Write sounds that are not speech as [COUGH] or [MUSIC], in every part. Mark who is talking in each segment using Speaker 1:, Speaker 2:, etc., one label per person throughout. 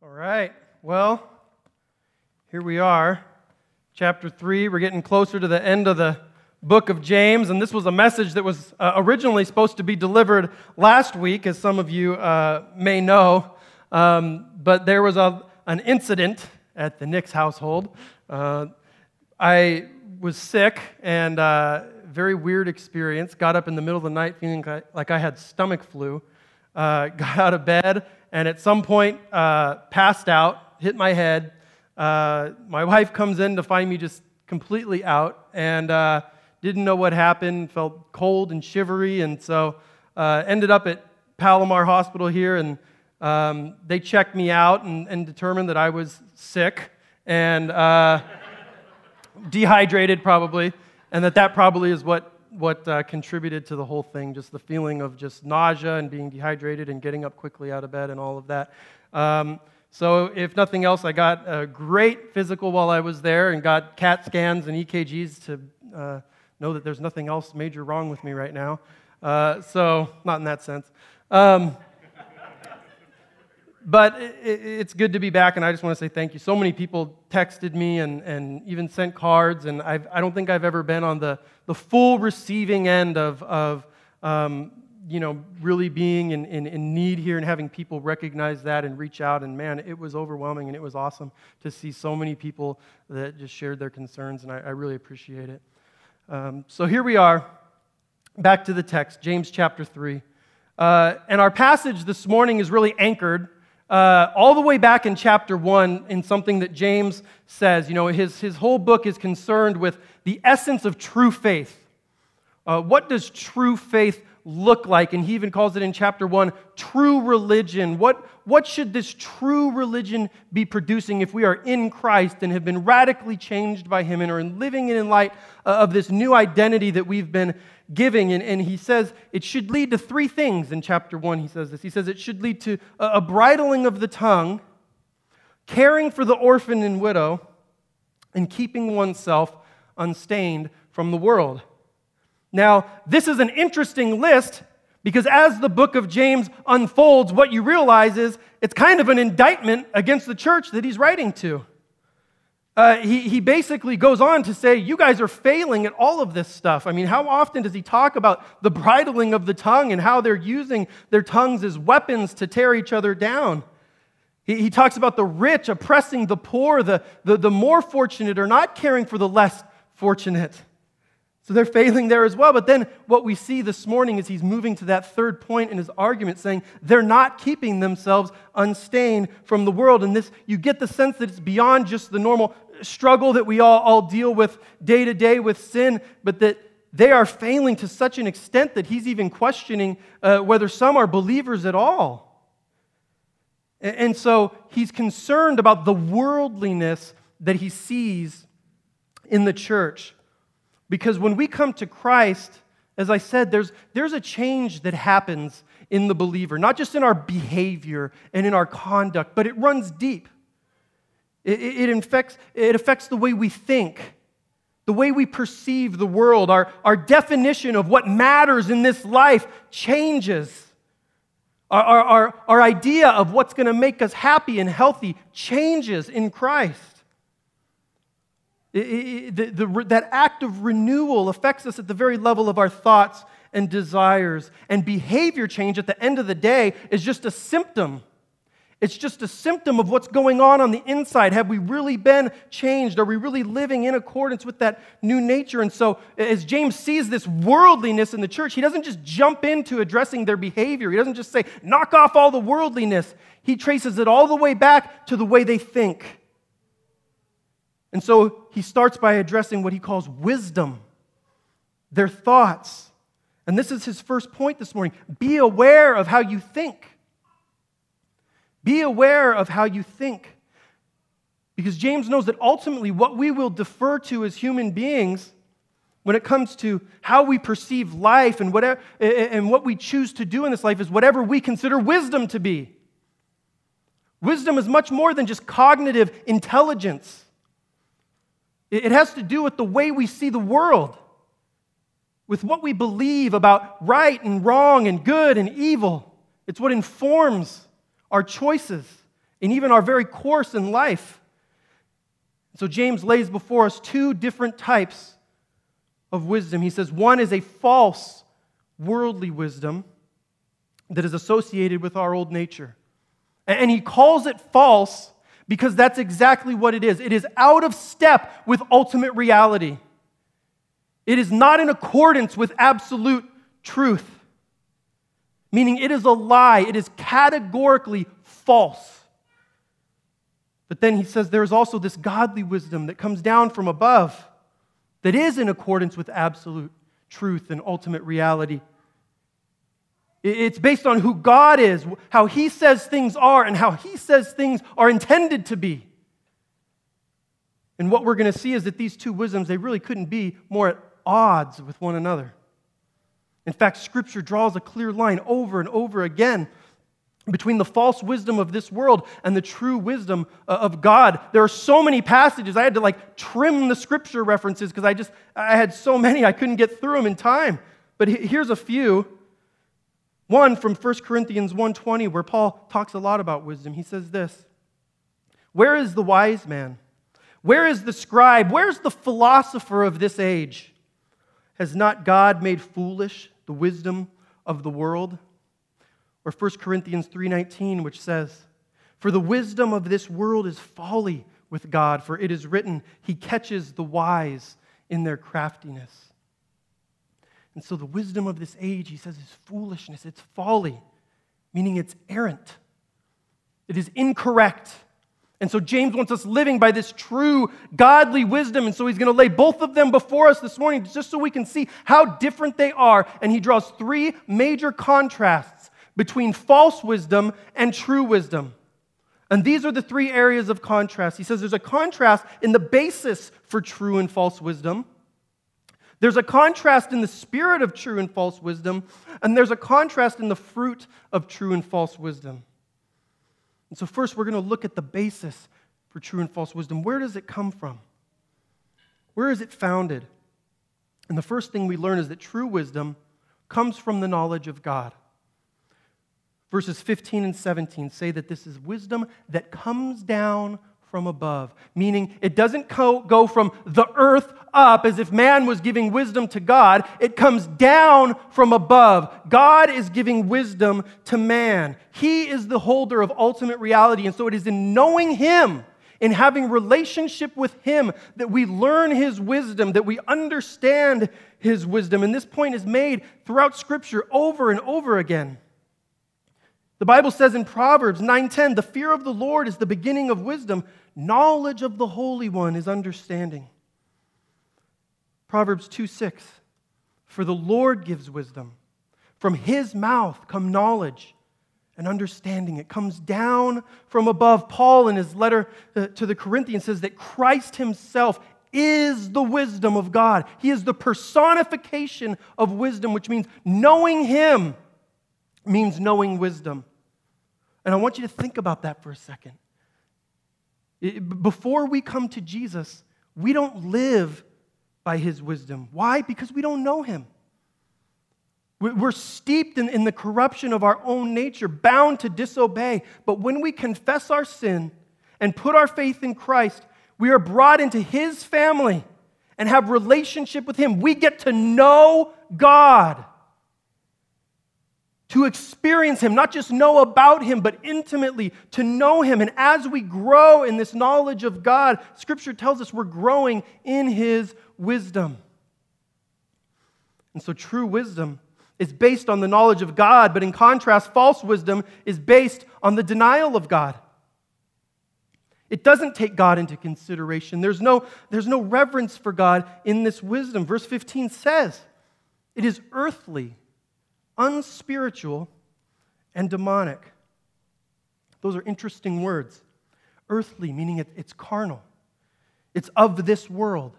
Speaker 1: All right. Well, here we are, chapter 3. We're getting closer to the end of the book of James, and this was a message that was uh, originally supposed to be delivered last week, as some of you uh, may know. Um, but there was a, an incident at the Nix household. Uh, I was sick and uh, very weird experience. Got up in the middle of the night feeling like I had stomach flu. Uh, [LAUGHS] got out of bed and at some point uh, passed out, hit my head. Uh, my [LAUGHS] wife comes in to find me just completely out and uh, didn't know what happened, felt cold and shivery, and so uh, ended up at Palomar Hospital here, and um, they checked me out and, and, determined that I was sick and uh, dehydrated probably, and that that probably is what what uh, contributed to the whole thing, just the feeling of just nausea and being dehydrated and getting up quickly out of bed and all of that. Um, so, if nothing else, I got a great physical while I was there and got CAT scans and EKGs to uh, know that there's nothing else major wrong with me right now. Uh, so, not in that sense. Um, but it, it's good to be back, and I just want to say thank you. So many people texted me and, and even sent cards, and I've, I do not think I've ever been on the, the full receiving end of, of um, you know, really being in, in, in, need here and having people recognize that and reach out. And man, it was overwhelming and it was awesome to see so many people that just shared their concerns, and I, I really appreciate it. Um, so here we are, back to the text, James chapter 3. Uh, and our passage this morning is really anchored uh, all the way back in chapter 1 in something that James says. You know, his, his whole book is concerned with the essence of true faith. Uh, what does true faith look like? And he even calls it in chapter 1 true religion. What, what should this true religion be producing if we are in Christ and have been radically changed by him and are living in light uh, of this new identity that we've been giving. And, and he says it should lead to three things in chapter 1. He says this. He says it should lead to a, a bridling of the tongue, caring for the orphan and widow, and keeping oneself unstained from the world. Now, this is an interesting list because as the book of James unfolds, what you realize is it's kind of an indictment against the church that he's writing to uh, he, he basically goes on to say, You guys are failing at all of this stuff. I mean, how often does he talk about the bridling of the tongue and how they're using their tongues as weapons to tear each other down? He, he talks about the rich oppressing the poor, the, the, the more fortunate are not caring for the less fortunate. So they're failing there as well. But then what we see this morning is he's moving to that third point in his argument, saying they're not keeping themselves unstained from the world. And this, you get the sense that it's beyond just the normal struggle that we all, all deal with day to day with sin, but that they are failing to such an extent that he's even questioning uh, whether some are believers at all. And, and so he's concerned about the worldliness that he sees in the church. Because when we come to Christ, as I said, there's, there's a change that happens in the believer, not just in our behavior and in our conduct, but it runs deep. It, it, infects, it affects the way we think, the way we perceive the world. Our, our definition of what matters in this life changes. Our, our, our, our idea of what's going to make us happy and healthy changes in Christ. It, it, the, the, that act of renewal affects us at the very level of our thoughts and desires. And behavior change at the end of the day is just a symptom. It's just a symptom of what's going on on the inside. Have we really been changed? Are we really living in accordance with that new nature? And so, as James sees this worldliness in the church, he doesn't just jump into addressing their behavior. He doesn't just say, knock off all the worldliness. He traces it all the way back to the way they think. And so he starts by addressing what he calls wisdom, their thoughts. And this is his first point this morning be aware of how you think. Be aware of how you think. Because James knows that ultimately what we will defer to as human beings when it comes to how we perceive life and, whatever, and what we choose to do in this life is whatever we consider wisdom to be. Wisdom is much more than just cognitive intelligence. It has to do with the way we see the world, with what we believe about right and wrong and good and evil. It's what informs our choices and even our very course in life. So James lays before us two different types of wisdom. He says one is a false worldly wisdom that is associated with our old nature. And he calls it false because that's exactly what it is. It is out of step with ultimate reality. It is not in accordance with absolute truth, meaning it is a lie. It is categorically false. But then he says there is also this godly wisdom that comes down from above that is in accordance with absolute truth and ultimate reality. It's based on who God is, how He says things are, and how He says things are intended to be. And what we're going to see is that these two wisdoms, they really couldn't be more at odds with one another. In fact, Scripture draws a clear line over and over again between the false wisdom of this world and the true wisdom uh, of God. There are so many passages. I had to like trim the scripture references because I just I had so many I couldn't get through them in time. But here's a few. One from 1 Corinthians 1:20 where Paul talks a lot about wisdom. He says this: Where is the wise man? Where is the scribe? Where's the philosopher of this age? Has not God made foolish the wisdom of the world? Or 1 Corinthians 3:19 which says, "For the wisdom of this world is folly with God, for it is written, he catches the wise in their craftiness." And so the wisdom of this age, he says, is foolishness, it's folly, meaning it's errant. It is incorrect. And so James wants us living by this true godly wisdom. And so he's going to lay both of them before us this morning just so we can see how different they are. And he draws three major contrasts between false wisdom and true wisdom. And these are the three areas of contrast. He says there's a contrast in the basis for true and false wisdom. There's a contrast in the spirit of true and false wisdom, and there's a contrast in the fruit of true and false wisdom. And so, first, we're going to look at the basis for true and false wisdom. Where does it come from? Where is it founded? And the first thing we learn is that true wisdom comes from the knowledge of God. Verses 15 and 17 say that this is wisdom that comes down from above, meaning it doesn't go from the earth up as if man was giving wisdom to God. It comes down from above. God is giving wisdom to man. He is the holder of ultimate reality. And so it is in knowing Him, in having relationship with Him, that we learn His wisdom, that we understand His wisdom. And this point is made throughout Scripture over and over again. The Bible says in Proverbs 9:10, "The fear of the Lord is the beginning of wisdom; knowledge of the Holy One is understanding." Proverbs 2:6, "For the Lord gives wisdom; from his mouth come knowledge and understanding. It comes down from above." Paul in his letter uh, to the Corinthians says that Christ himself is the wisdom of God. He is the personification of wisdom, which means knowing him means knowing wisdom. And I want you to think about that for a second. Before we come to Jesus, we don't live by his wisdom. Why? Because we don't know him. We're steeped in, in the corruption of our own nature, bound to disobey. But when we confess our sin and put our faith in Christ, we are brought into his family and have relationship with him. We get to know God to experience Him, not just know about Him, but intimately to know Him. And as we grow in this knowledge of God, Scripture tells us we're growing in His wisdom. And so true wisdom is based on the knowledge of God, but in contrast, false wisdom is based on the denial of God. It doesn't take God into consideration. There's no, there's no reverence for God in this wisdom. Verse 15 says, it is earthly unspiritual, and demonic. Those are interesting words. Earthly, meaning it's carnal, it's of this world.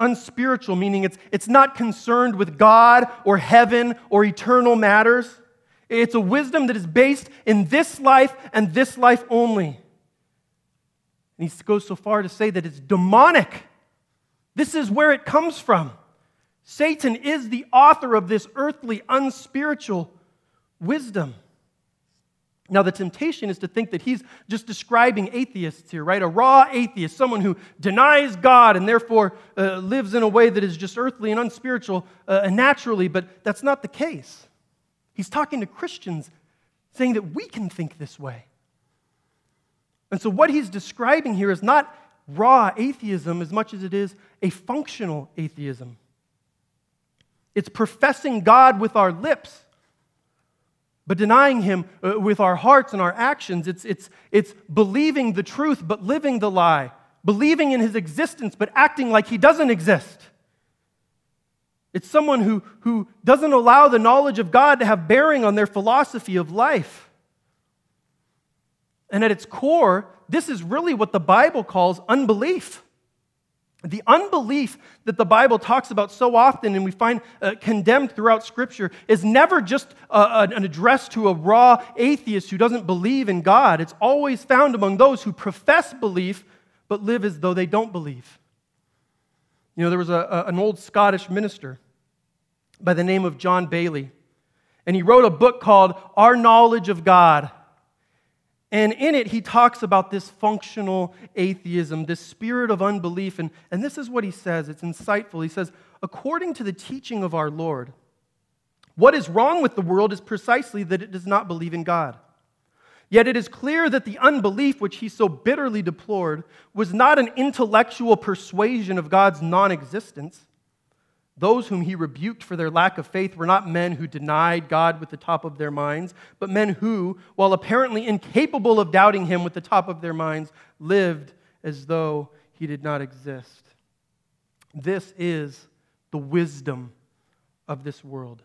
Speaker 1: Unspiritual, meaning it's, it's not concerned with God or heaven or eternal matters. It's a wisdom that is based in this life and this life only. And he goes so far to say that it's demonic. This is where it comes from. Satan is the author of this earthly, unspiritual wisdom. Now, the temptation is to think that he's just describing atheists here, right? A raw atheist, someone who denies God and therefore uh, lives in a way that is just earthly and unspiritual uh, and naturally, but that's not the case. He's talking to Christians, saying that we can think this way. And so, what he's describing here is not raw atheism as much as it is a functional atheism. It's professing God with our lips but denying Him uh, with our hearts and our actions, it's, it's, it's believing the truth but living the lie, believing in His existence but acting like He doesn't exist. It's someone who, who doesn't allow the knowledge of God to have bearing on their philosophy of life. And at its core, this is really what the Bible calls unbelief. The unbelief that the Bible talks about so often and we find uh, condemned throughout Scripture is never just uh, an address to a raw atheist who doesn't believe in God. It's always found among those who profess belief but live as though they don't believe. You know, there was a, a, an old Scottish minister by the name of John Baillie, and he wrote a book called Our Knowledge of God. And in it, he talks about this functional atheism, this spirit of unbelief. And, and this is what he says. It's insightful. He says, according to the teaching of our Lord, what is wrong with the world is precisely that it does not believe in God. Yet it is clear that the unbelief which he so bitterly deplored was not an intellectual persuasion of God's non existence those whom he rebuked for their lack of faith were not men who denied God with the top of their minds, but men who, while apparently incapable of doubting him with the top of their minds, lived as though he did not exist. This is the wisdom of this world.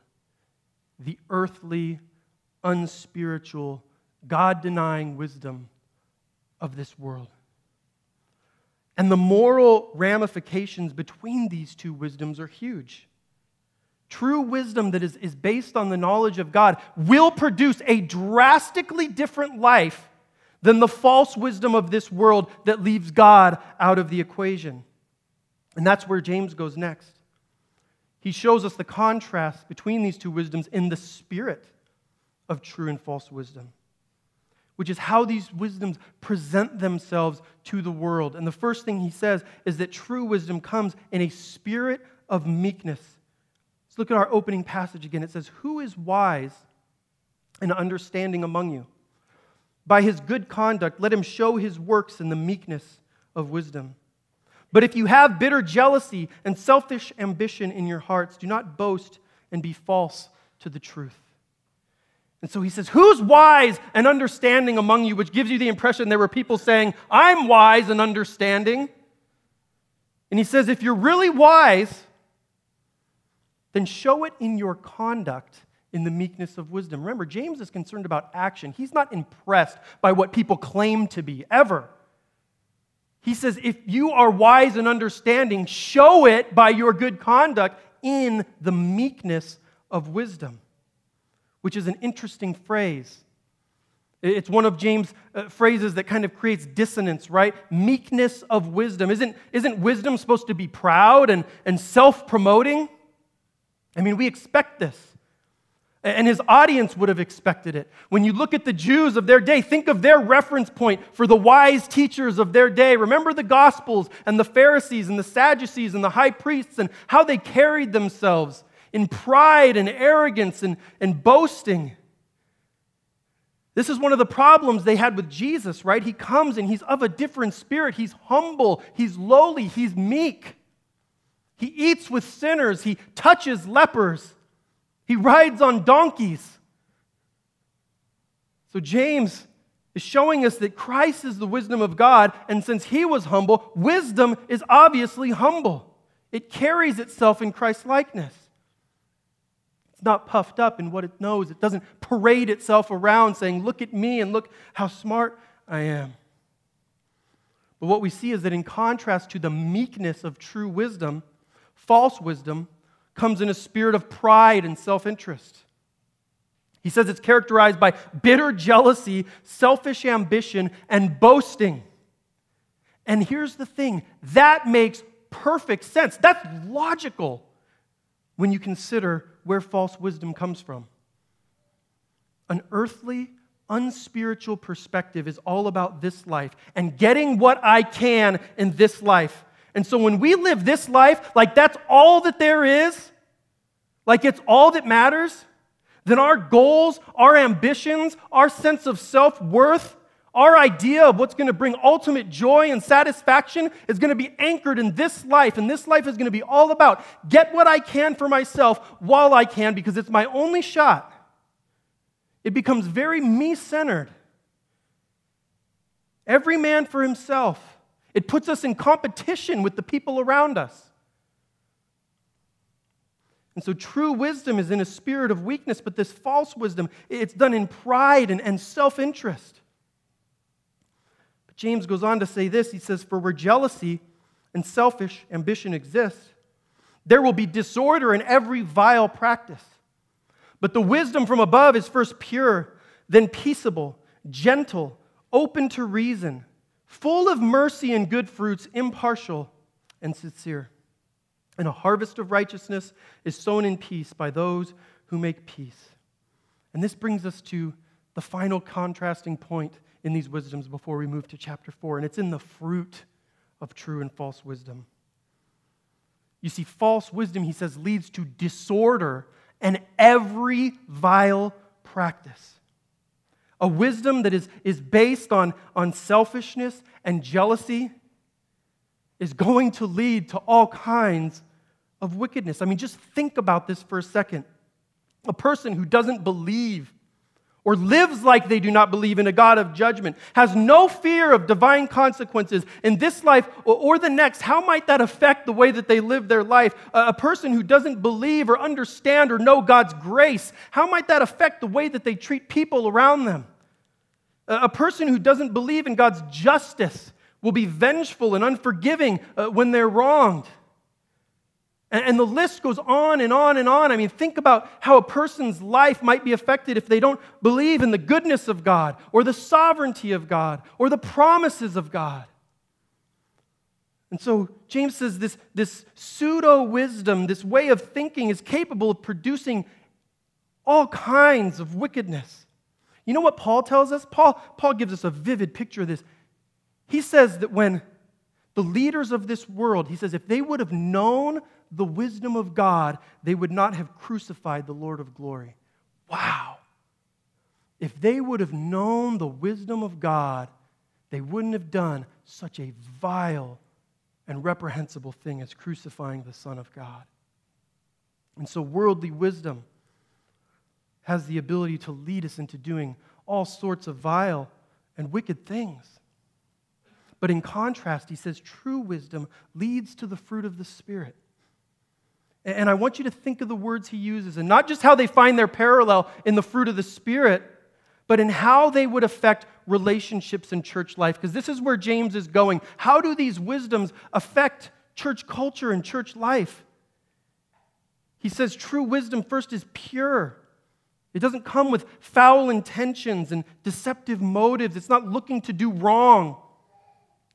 Speaker 1: The earthly, unspiritual, God denying wisdom of this world. And the moral ramifications between these two wisdoms are huge. True wisdom that is, is based on the knowledge of God will produce a drastically different life than the false wisdom of this world that leaves God out of the equation. And that's where James goes next. He shows us the contrast between these two wisdoms in the spirit of true and false wisdom which is how these wisdoms present themselves to the world. And the first thing he says is that true wisdom comes in a spirit of meekness. Let's look at our opening passage again. It says, Who is wise and understanding among you? By his good conduct, let him show his works in the meekness of wisdom. But if you have bitter jealousy and selfish ambition in your hearts, do not boast and be false to the truth. And so he says, Who's wise and understanding among you? Which gives you the impression there were people saying, I'm wise and understanding. And he says, If you're really wise, then show it in your conduct in the meekness of wisdom. Remember, James is concerned about action. He's not impressed by what people claim to be, ever. He says, If you are wise and understanding, show it by your good conduct in the meekness of wisdom which is an interesting phrase. It's one of James' uh, phrases that kind of creates dissonance, right? Meekness of wisdom. Isn't, isn't wisdom supposed to be proud and, and self promoting? I mean, we expect this. And his audience would have expected it. When you look at the Jews of their day, think of their reference point for the wise teachers of their day. Remember the Gospels and the Pharisees and the Sadducees and the high priests and how they carried themselves in pride and arrogance and, and boasting. This is one of the problems they had with Jesus, right? He comes and he's of a different spirit. He's humble, he's lowly, he's meek. He eats with sinners, he touches lepers, he rides on donkeys. So, James is showing us that Christ is the wisdom of God, and since he was humble, wisdom is obviously humble. It carries itself in Christ's likeness. It's not puffed up in what it knows. It doesn't parade itself around saying, Look at me and look how smart I am. But what we see is that in contrast to the meekness of true wisdom, false wisdom comes in a spirit of pride and self interest. He says it's characterized by bitter jealousy, selfish ambition, and boasting. And here's the thing that makes perfect sense. That's logical when you consider where false wisdom comes from. An earthly, unspiritual perspective is all about this life and getting what I can in this life. And so when we live this life like that's all that there is, like it's all that matters, then our goals, our ambitions, our sense of self worth, our idea of what's going to bring ultimate joy and satisfaction is going to be anchored in this life. And this life is going to be all about get what I can for myself while I can because it's my only shot. It becomes very me centered. Every man for himself. It puts us in competition with the people around us. And so true wisdom is in a spirit of weakness, but this false wisdom, it's done in pride and, and self interest. James goes on to say this he says, For where jealousy and selfish ambition exist, there will be disorder in every vile practice. But the wisdom from above is first pure, then peaceable, gentle, open to reason, full of mercy and good fruits, impartial and sincere. And a harvest of righteousness is sown in peace by those who make peace. And this brings us to the final contrasting point in these wisdoms before we move to chapter 4, and it's in the fruit of true and false wisdom. You see, false wisdom, he says, leads to disorder and every vile practice. A wisdom that is, is based on, on selfishness and jealousy is going to lead to all kinds of wickedness. I mean, just think about this for a second. A person who doesn't believe or lives like they do not believe in a God of judgment, has no fear of divine consequences in this life or the next, how might that affect the way that they live their life? A person who doesn't believe or understand or know God's grace, how might that affect the way that they treat people around them? A person who doesn't believe in God's justice will be vengeful and unforgiving uh, when they're wronged. And the list goes on and on and on. I mean, think about how a person's life might be affected if they don't believe in the goodness of God or the sovereignty of God or the promises of God. And so James says this, this pseudo wisdom, this way of thinking, is capable of producing all kinds of wickedness. You know what Paul tells us? Paul, Paul gives us a vivid picture of this. He says that when the leaders of this world, he says, if they would have known the wisdom of God, they would not have crucified the Lord of glory. Wow. If they would have known the wisdom of God, they wouldn't have done such a vile and reprehensible thing as crucifying the Son of God. And so, worldly wisdom has the ability to lead us into doing all sorts of vile and wicked things. But in contrast, he says true wisdom leads to the fruit of the Spirit. And I want you to think of the words he uses and not just how they find their parallel in the fruit of the Spirit, but in how they would affect relationships in church life. Because this is where James is going. How do these wisdoms affect church culture and church life? He says true wisdom first is pure. It doesn't come with foul intentions and deceptive motives. It's not looking to do wrong.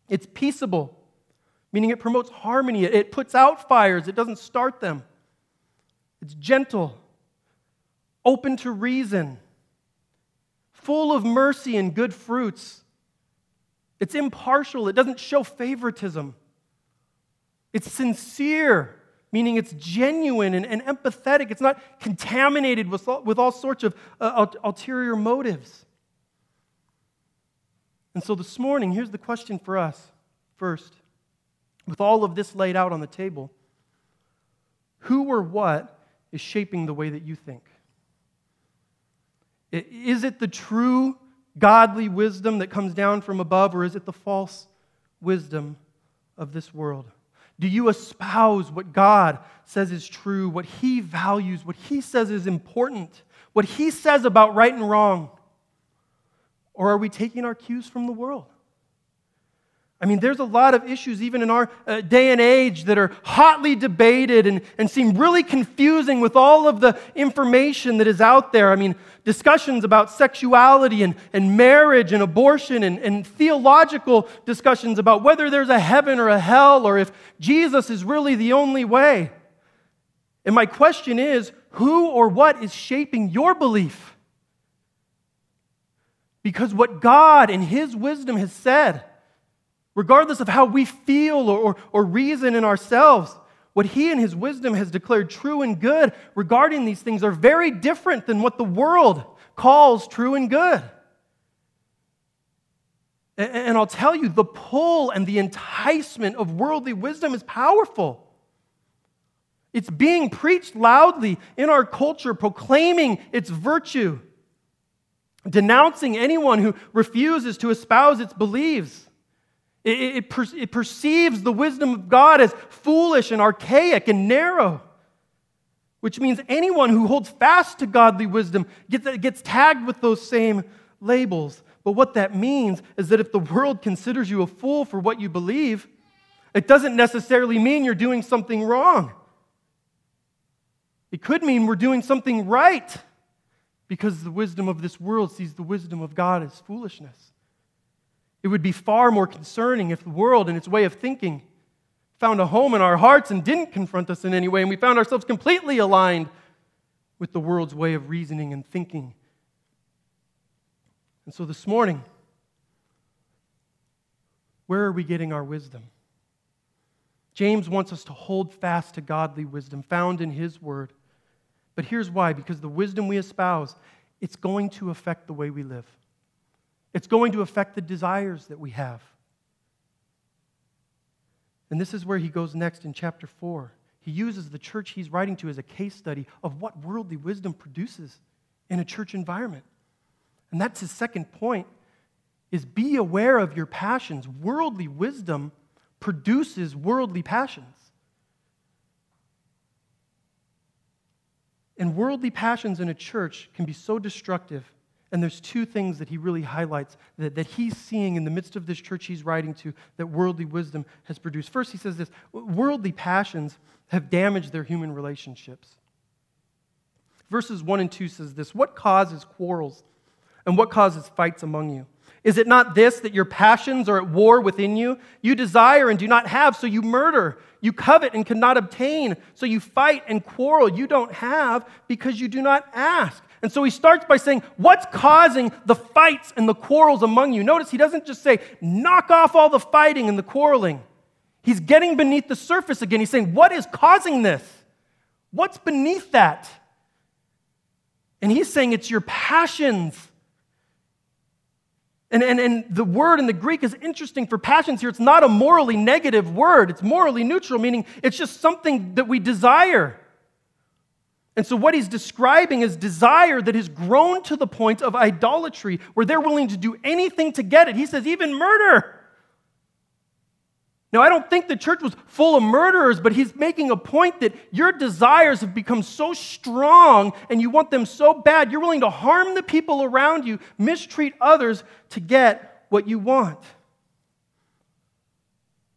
Speaker 1: It's peaceable meaning it promotes harmony. It puts out fires, it doesn't start them. It's gentle, open to reason, full of mercy and good fruits. It's impartial, it doesn't show favoritism. It's sincere, meaning it's genuine and, and empathetic. It's not contaminated with, with all sorts of uh, ulterior motives. And so this morning, here's the question for us first with all of this laid out on the table, who or what is shaping the way that you think? Is it the true godly wisdom that comes down from above, or is it the false wisdom of this world? Do you espouse what God says is true, what He values, what He says is important, what He says about right and wrong? Or are we taking our cues from the world? I mean, there's a lot of issues, even in our uh, day and age, that are hotly debated and, and seem really confusing with all of the information that is out there. I mean, discussions about sexuality and, and marriage and abortion and, and theological discussions about whether there's a heaven or a hell or if Jesus is really the only way. And my question is who or what is shaping your belief? Because what God in His wisdom has said, regardless of how we feel or, or, reason in ourselves, what He and His wisdom has declared true and good regarding these things are very different than what the world calls true and good. And I'll tell you, the pull and the enticement of worldly wisdom is powerful. It's being preached loudly in our culture, proclaiming its virtue, denouncing anyone who refuses to espouse its beliefs. It, it, it, it, perceives the wisdom of God as foolish and archaic and narrow, which means anyone who holds fast to godly wisdom gets, gets tagged with those same labels. But what that means is that if the world considers you a fool for what you believe, it doesn't necessarily mean you're doing something wrong. It could mean we're doing something right because the wisdom of this world sees the wisdom of God as foolishness. It would be far more concerning if the world and its way of thinking found a home in our hearts and didn't confront us in any way, and we found ourselves completely aligned with the world's way of reasoning and thinking. And so this morning, where are we getting our wisdom? James wants us to hold fast to godly wisdom found in his word. But here's why because the wisdom we espouse, it's going to affect the way we live, it's going to affect the desires that we have. And this is where he goes next in chapter 4. He uses the church he's writing to as a case study of what worldly wisdom produces in a church environment. And that's his second point is be aware of your passions. Worldly wisdom produces worldly passions. And worldly passions in a church can be so destructive. And there's two things that he really highlights that, that he's seeing in the midst of this church he's writing to that worldly wisdom has produced. First, he says this worldly passions have damaged their human relationships. Verses 1 and 2 says this What causes quarrels and what causes fights among you? Is it not this that your passions are at war within you? You desire and do not have, so you murder. You covet and cannot obtain, so you fight and quarrel. You don't have because you do not ask. And so he starts by saying, What's causing the fights and the quarrels among you? Notice he doesn't just say, Knock off all the fighting and the quarreling. He's getting beneath the surface again. He's saying, What is causing this? What's beneath that? And he's saying, It's your passions. And, and, and the word in the Greek is interesting for passions here. It's not a morally negative word, it's morally neutral, meaning it's just something that we desire. And so, what he's describing is desire that has grown to the point of idolatry, where they're willing to do anything to get it. He says, even murder. Now, I don't think the church was full of murderers, but he's making a point that your desires have become so strong and you want them so bad, you're willing to harm the people around you, mistreat others to get what you want.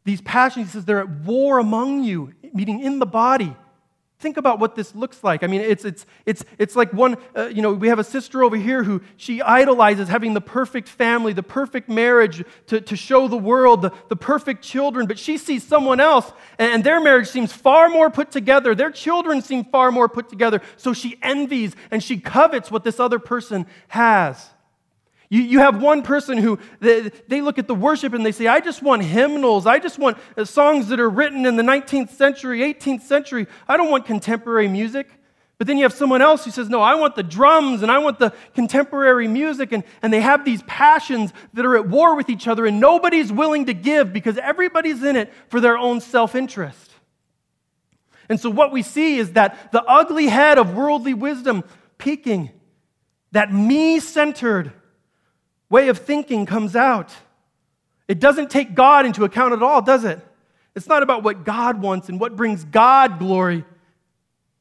Speaker 1: These passions, he says, they're at war among you, meaning in the body. Think about what this looks like. I mean, it's, it's, it's, it's like one, uh, you know, we have a sister over here who she idolizes having the perfect family, the perfect marriage to, to show the world, the, the perfect children, but she sees someone else and their marriage seems far more put together. Their children seem far more put together. So she envies and she covets what this other person has. You, you have one person who they, they look at the worship and they say, I just want hymnals. I just want uh, songs that are written in the 19th century, 18th century. I don't want contemporary music. But then you have someone else who says, No, I want the drums and I want the contemporary music. And, and they have these passions that are at war with each other, and nobody's willing to give because everybody's in it for their own self interest. And so what we see is that the ugly head of worldly wisdom peaking, that me centered, way of thinking comes out. It doesn't take God into account at all, does it? It's not about what God wants and what brings God glory,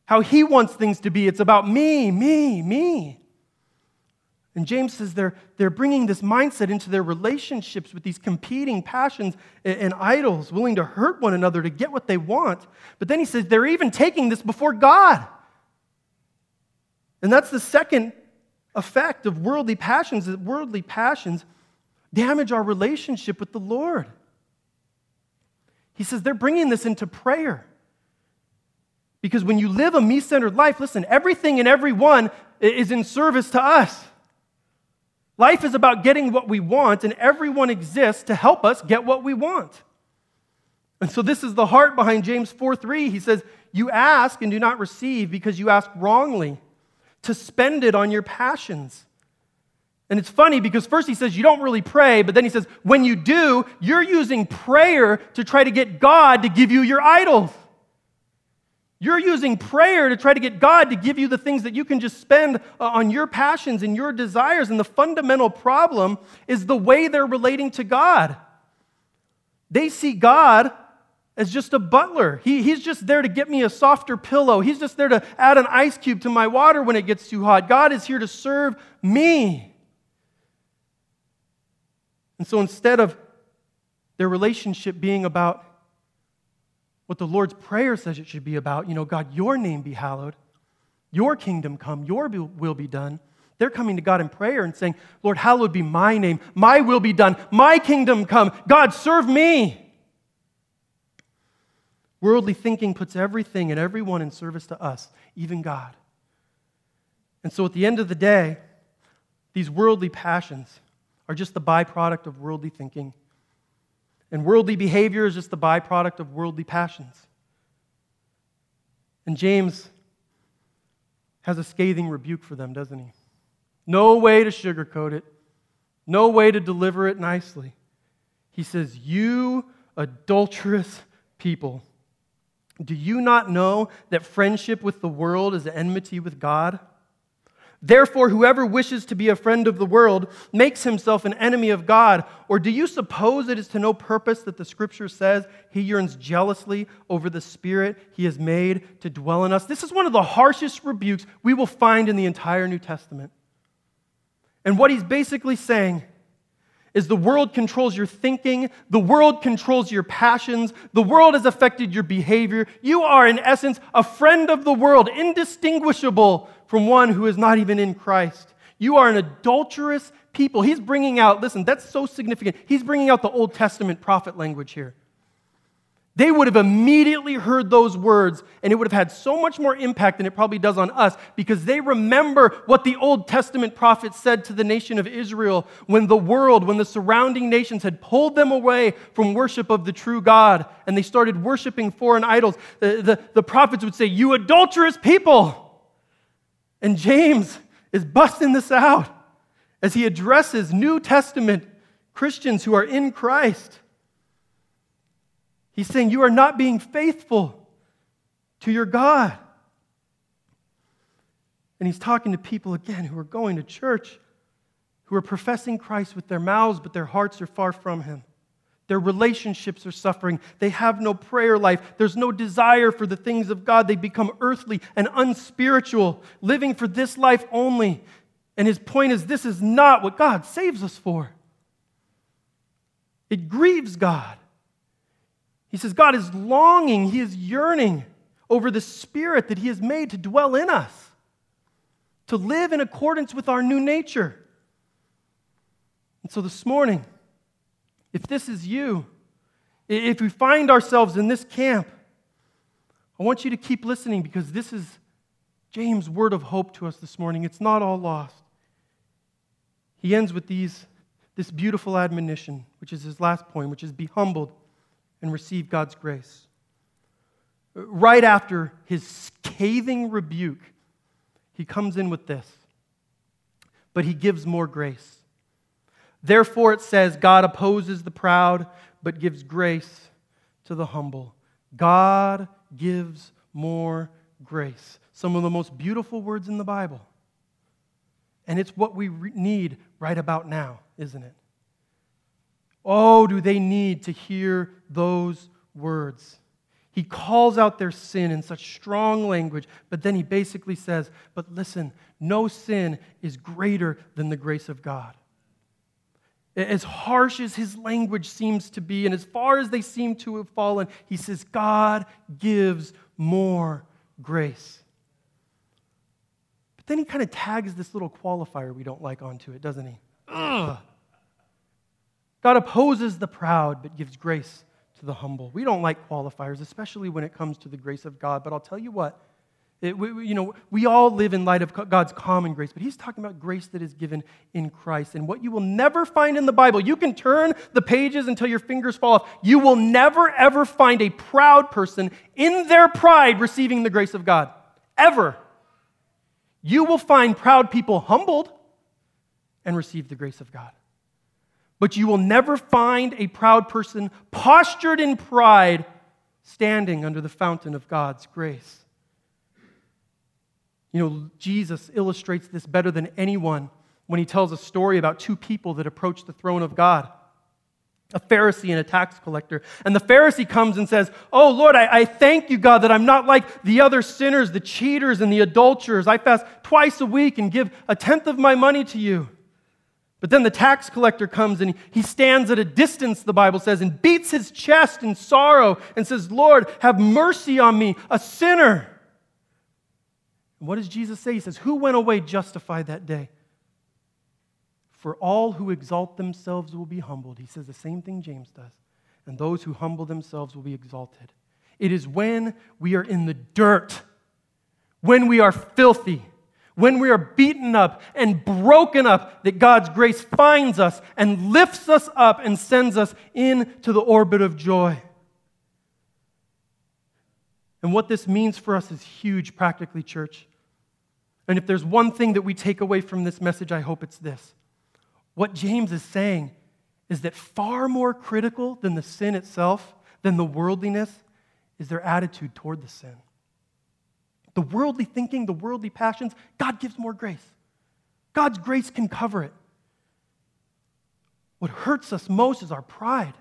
Speaker 1: how He wants things to be. It's about me, me, me. And James says they're, they're bringing this mindset into their relationships with these competing passions and, and idols, willing to hurt one another to get what they want. But then he says they're even taking this before God. And that's the second effect of worldly passions is worldly passions damage our relationship with the Lord. He says they're bringing this into prayer. Because when you live a me centered life, listen, everything and everyone is in service to us. Life is about getting what we want, and everyone exists to help us get what we want. And so, this is the heart behind James 4 3. He says, You ask and do not receive because you ask wrongly, to spend it on your passions. And it's funny because first he says you don't really pray, but then he says when you do, you're using prayer to try to get God to give you your idols. You're using prayer to try to get God to give you the things that you can just spend uh, on your passions and your desires. And the fundamental problem is the way they're relating to God. They see God as just a butler. He, he's just there to get me a softer pillow. He's just there to add an ice cube to my water when it gets too hot. God is here to serve me. And so instead of their relationship being about what the Lord's Prayer says it should be about. You know, God, your name be hallowed, your kingdom come, your will be done. They're coming to God in prayer and saying, Lord, hallowed be my name, my will be done, my kingdom come. God, serve me. Worldly thinking puts everything and everyone in service to us, even God. And so at the end of the day, these worldly passions are just the byproduct of worldly thinking. And worldly behavior is just the byproduct of worldly passions. And James has a scathing rebuke for them, doesn't he? No way to sugarcoat it, no way to deliver it nicely. He says, You adulterous people, do you not know that friendship with the world is enmity with God? Therefore, whoever wishes to be a friend of the world makes himself an enemy of God. Or do you suppose it is to no purpose that the scripture says he yearns jealously over the spirit he has made to dwell in us? This is one of the harshest rebukes we will find in the entire New Testament. And what he's basically saying is the world controls your thinking, the world controls your passions, the world has affected your behavior. You are, in essence, a friend of the world, indistinguishable from one who is not even in Christ. You are an adulterous people. He's bringing out, listen, that's so significant. He's bringing out the Old Testament prophet language here. They would have immediately heard those words, and it would have had so much more impact than it probably does on us because they remember what the Old Testament prophet said to the nation of Israel when the world, when the surrounding nations had pulled them away from worship of the true God and they started worshiping foreign idols. The, the, the prophets would say, You adulterous people! And James is busting this out as he addresses New Testament Christians who are in Christ. He's saying, You are not being faithful to your God. And he's talking to people again who are going to church, who are professing Christ with their mouths, but their hearts are far from him. Their relationships are suffering. They have no prayer life. There's no desire for the things of God. They become earthly and unspiritual, living for this life only. And his point is this is not what God saves us for. It grieves God. He says God is longing, He is yearning over the Spirit that He has made to dwell in us, to live in accordance with our new nature. And so this morning, if this is you, if we find ourselves in this camp, I want you to keep listening because this is James' word of hope to us this morning. It's not all lost. He ends with these, this beautiful admonition, which is his last point, which is be humbled and receive God's grace. Right after his scathing rebuke, he comes in with this. But he gives more grace. Therefore, it says, God opposes the proud, but gives grace to the humble. God gives more grace. Some of the most beautiful words in the Bible. And it's what we need right about now, isn't it? Oh, do they need to hear those words? He calls out their sin in such strong language, but then he basically says, But listen, no sin is greater than the grace of God. As harsh as his language seems to be, and as far as they seem to have fallen, he says, God gives more grace. But then he kind of tags this little qualifier we don't like onto it, doesn't he? Ugh. God opposes the proud, but gives grace to the humble. We don't like qualifiers, especially when it comes to the grace of God. But I'll tell you what, It, we, you know, we all live in light of God's common grace, but he's talking about grace that is given in Christ. And what you will never find in the Bible, you can turn the pages until your fingers fall off. You will never, ever find a proud person in their pride receiving the grace of God. Ever. You will find proud people humbled and receive the grace of God. But you will never find a proud person postured in pride standing under the fountain of God's grace. You know, Jesus illustrates this better than anyone when he tells a story about two people that approach the throne of God a Pharisee and a tax collector. And the Pharisee comes and says, Oh Lord, I, I, thank you, God, that I'm not like the other sinners, the cheaters and the adulterers. I fast twice a week and give a tenth of my money to you. But then the tax collector comes and he stands at a distance, the Bible says, and beats his chest in sorrow and says, Lord, have mercy on me, a sinner. And what does Jesus say? He says, Who went away justified that day? For all who exalt themselves will be humbled. He says the same thing James does. And those who humble themselves will be exalted. It is when we are in the dirt, when we are filthy, when we are beaten up and broken up, that God's grace finds us and lifts us up and sends us into the orbit of joy. And what this means for us is huge, practically, church. And if there's one thing that we take away from this message, I hope it's this. What James is saying is that far more critical than the sin itself, than the worldliness, is their attitude toward the sin the worldly thinking, the worldly passions, God gives more grace. God's grace can cover it. What hurts us most is our pride.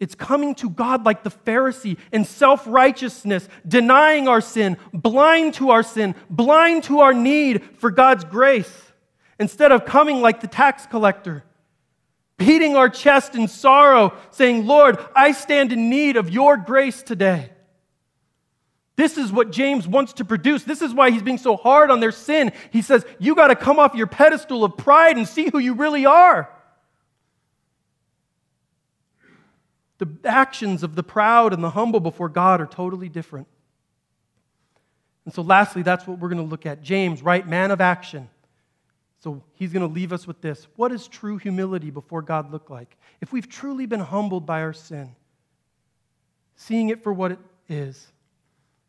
Speaker 1: It's coming to God like the Pharisee in self righteousness, denying our sin, blind to our sin, blind to our need for God's grace, instead of coming like the tax collector, beating our chest in sorrow, saying, Lord, I stand in need of your grace today. This is what James wants to produce. This is why he's being so hard on their sin. He says, You got to come off your pedestal of pride and see who you really are. The actions of the proud and the humble before God are totally different. And so, lastly, that's what we're going to look at. James, right? Man of action. So, he's going to leave us with this. What does true humility before God look like? If we've truly been humbled by our sin, seeing it for what it is,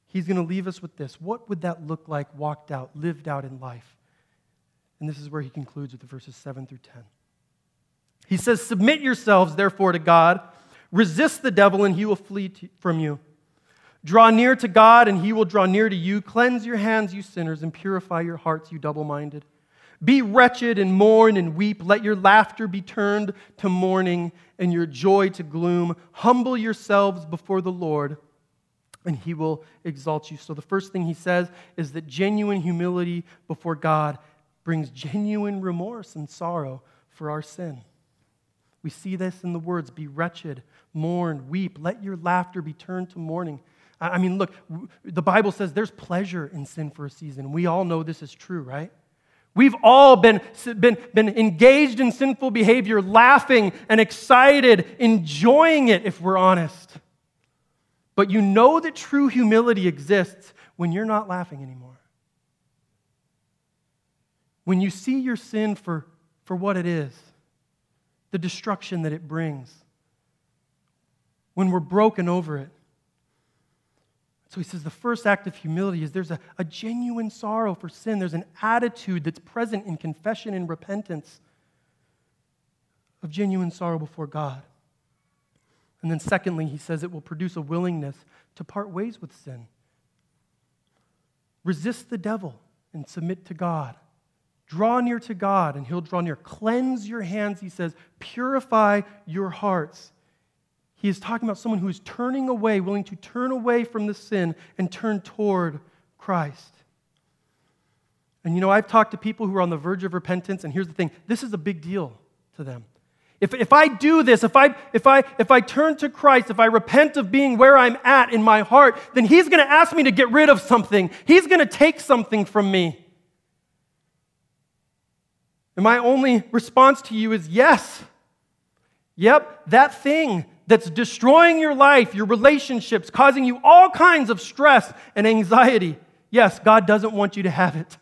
Speaker 1: He's going to leave us with this. What would that look like walked out, lived out in life? And this is where he concludes with the verses 7 through 10. He says, Submit yourselves, therefore, to God. Resist the devil, and he will flee to, from you. Draw near to God, and he will draw near to you. Cleanse your hands, you sinners, and purify your hearts, you double minded. Be wretched and mourn and weep. Let your laughter be turned to mourning and your joy to gloom. Humble yourselves before the Lord and he will exalt you. So, the first thing he says is that genuine humility before God brings genuine remorse and sorrow for our sin. We see this in the words be wretched, mourn, weep, let your laughter be turned to mourning. I mean, look, the Bible says there's pleasure in sin for a season. We all know this is true, right? We've all been, been, been engaged in sinful behavior, laughing and excited, enjoying it if we're honest. But you know that true humility exists when you're not laughing anymore. When you see your sin for, for what it is, the destruction that it brings, when we're broken over it. So he says the first act of humility is there's a, a genuine sorrow for sin. There's an attitude that's present in confession and repentance of genuine sorrow before God. And then, secondly, he says it will produce a willingness to part ways with sin. Resist the devil and submit to God. Draw near to God, and he'll draw near. Cleanse your hands, he says. Purify your hearts. He is talking about someone who is turning away, willing to turn away from the sin and turn toward Christ. And you know, I've talked to people who are on the verge of repentance, and here's the thing this is a big deal to them. If, if I do this, if I, if, I, if I turn to Christ, if I repent of being where I'm at in my heart, then He's going to ask me to get rid of something. He's going to take something from me. And my only response to you is yes. Yep, that thing that's destroying your life, your relationships, causing you all kinds of stress and anxiety, yes, God doesn't want you to have it.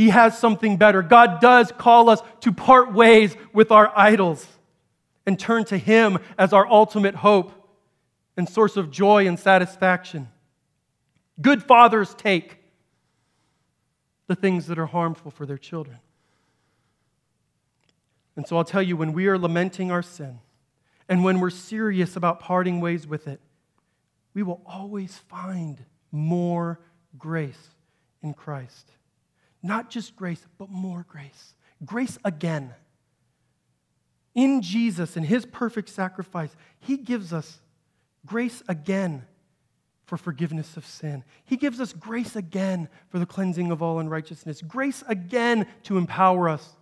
Speaker 1: He has something better. God does call us to part ways with our idols and turn to Him as our ultimate hope and source of joy and satisfaction. Good fathers take the things that are harmful for their children. And so I'll tell you, when we are lamenting our sin and when we're serious about parting ways with it, we will always find more grace in Christ. Not just grace, but more grace. Grace again. In Jesus and his perfect sacrifice, he gives us grace again for forgiveness of sin. He gives us grace again for the cleansing of all unrighteousness, grace again to empower us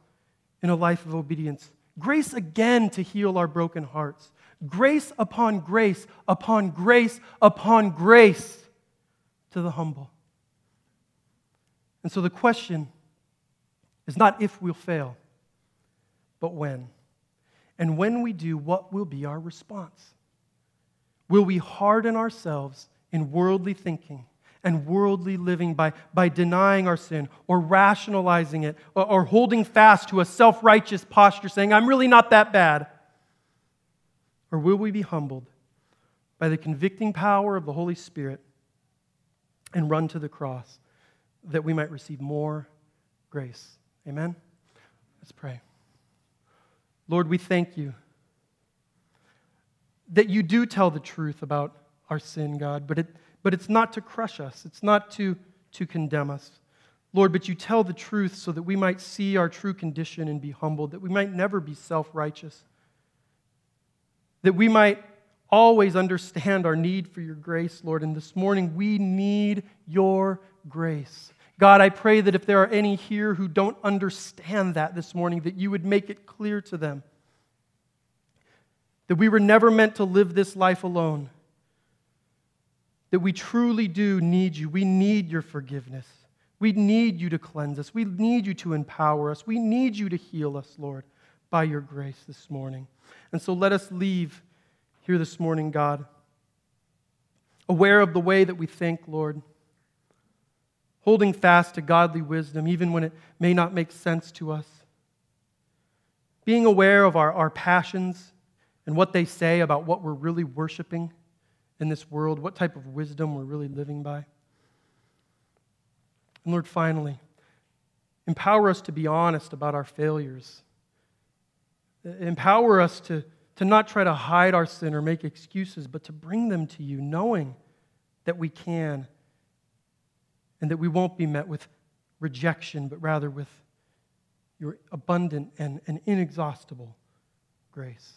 Speaker 1: in a life of obedience, grace again to heal our broken hearts, grace upon grace upon grace upon grace to the humble. And so the question is not if we'll fail, but when. And when we do, what will be our response? Will we harden ourselves in worldly thinking and worldly living by, by denying our sin or rationalizing it or, or holding fast to a self righteous posture saying, I'm really not that bad? Or will we be humbled by the convicting power of the Holy Spirit and run to the cross that we might receive more grace? Amen? Let's pray. Lord, we thank you that you do tell the truth about our sin, God, but, it, but it's not to crush us, it's not to, to condemn us. Lord, but you tell the truth so that we might see our true condition and be humbled, that we might never be self righteous, that we might always understand our need for your grace, Lord. And this morning, we need your grace. God, I pray that if there are any here who don't understand that this morning, that you would make it clear to them that we were never meant to live this life alone, that we truly do need you. We need your forgiveness. We need you to cleanse us. We need you to empower us. We need you to heal us, Lord, by your grace this morning. And so let us leave here this morning, God, aware of the way that we think, Lord, holding fast to godly wisdom, even when it may not make sense to us, being aware of our, our passions and what they say about what we're really worshiping in this world, what type of wisdom we're really living by. And Lord, finally, empower us to be honest about our failures. Empower us to, to not try to hide our sin or make excuses, but to bring them to you, knowing that we can and that we won't be met with rejection, but rather with your abundant and, and inexhaustible grace.